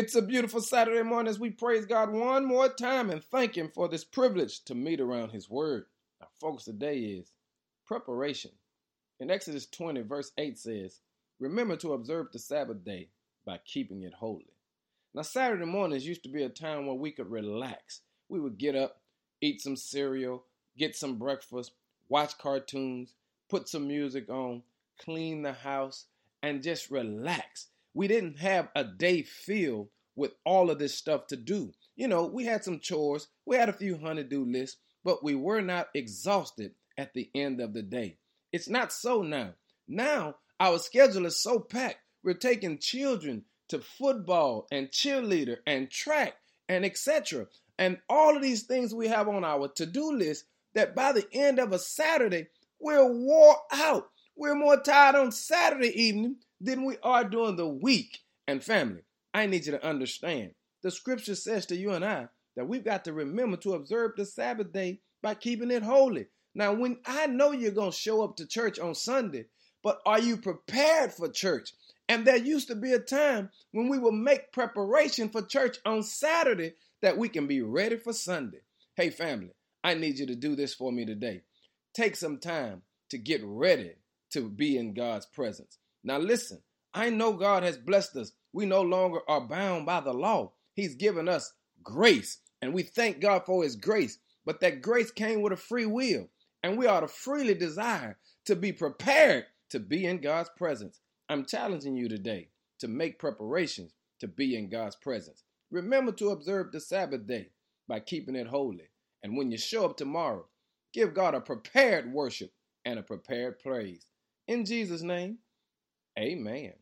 It's a beautiful Saturday morning as we praise God one more time and thank Him for this privilege to meet around His Word. Our focus today is preparation. In Exodus 20, verse 8 says, Remember to observe the Sabbath day by keeping it holy. Now, Saturday mornings used to be a time where we could relax. We would get up, eat some cereal, get some breakfast, watch cartoons, put some music on, clean the house, and just relax. We didn't have a day filled with all of this stuff to do. You know, we had some chores, we had a few honeydew lists, but we were not exhausted at the end of the day. It's not so now. Now, our schedule is so packed. We're taking children to football and cheerleader and track and etc. And all of these things we have on our to-do list that by the end of a Saturday, we're wore out. We're more tired on Saturday evening than we are during the week. And family, I need you to understand. The scripture says to you and I that we've got to remember to observe the Sabbath day by keeping it holy. Now, when I know you're going to show up to church on Sunday, but are you prepared for church? And there used to be a time when we would make preparation for church on Saturday that we can be ready for Sunday. Hey, family, I need you to do this for me today. Take some time to get ready to be in God's presence. Now, listen, I know God has blessed us. We no longer are bound by the law. He's given us grace, and we thank God for His grace. But that grace came with a free will, and we ought to freely desire to be prepared to be in God's presence. I'm challenging you today to make preparations to be in God's presence. Remember to observe the Sabbath day by keeping it holy. And when you show up tomorrow, give God a prepared worship and a prepared praise. In Jesus' name, amen.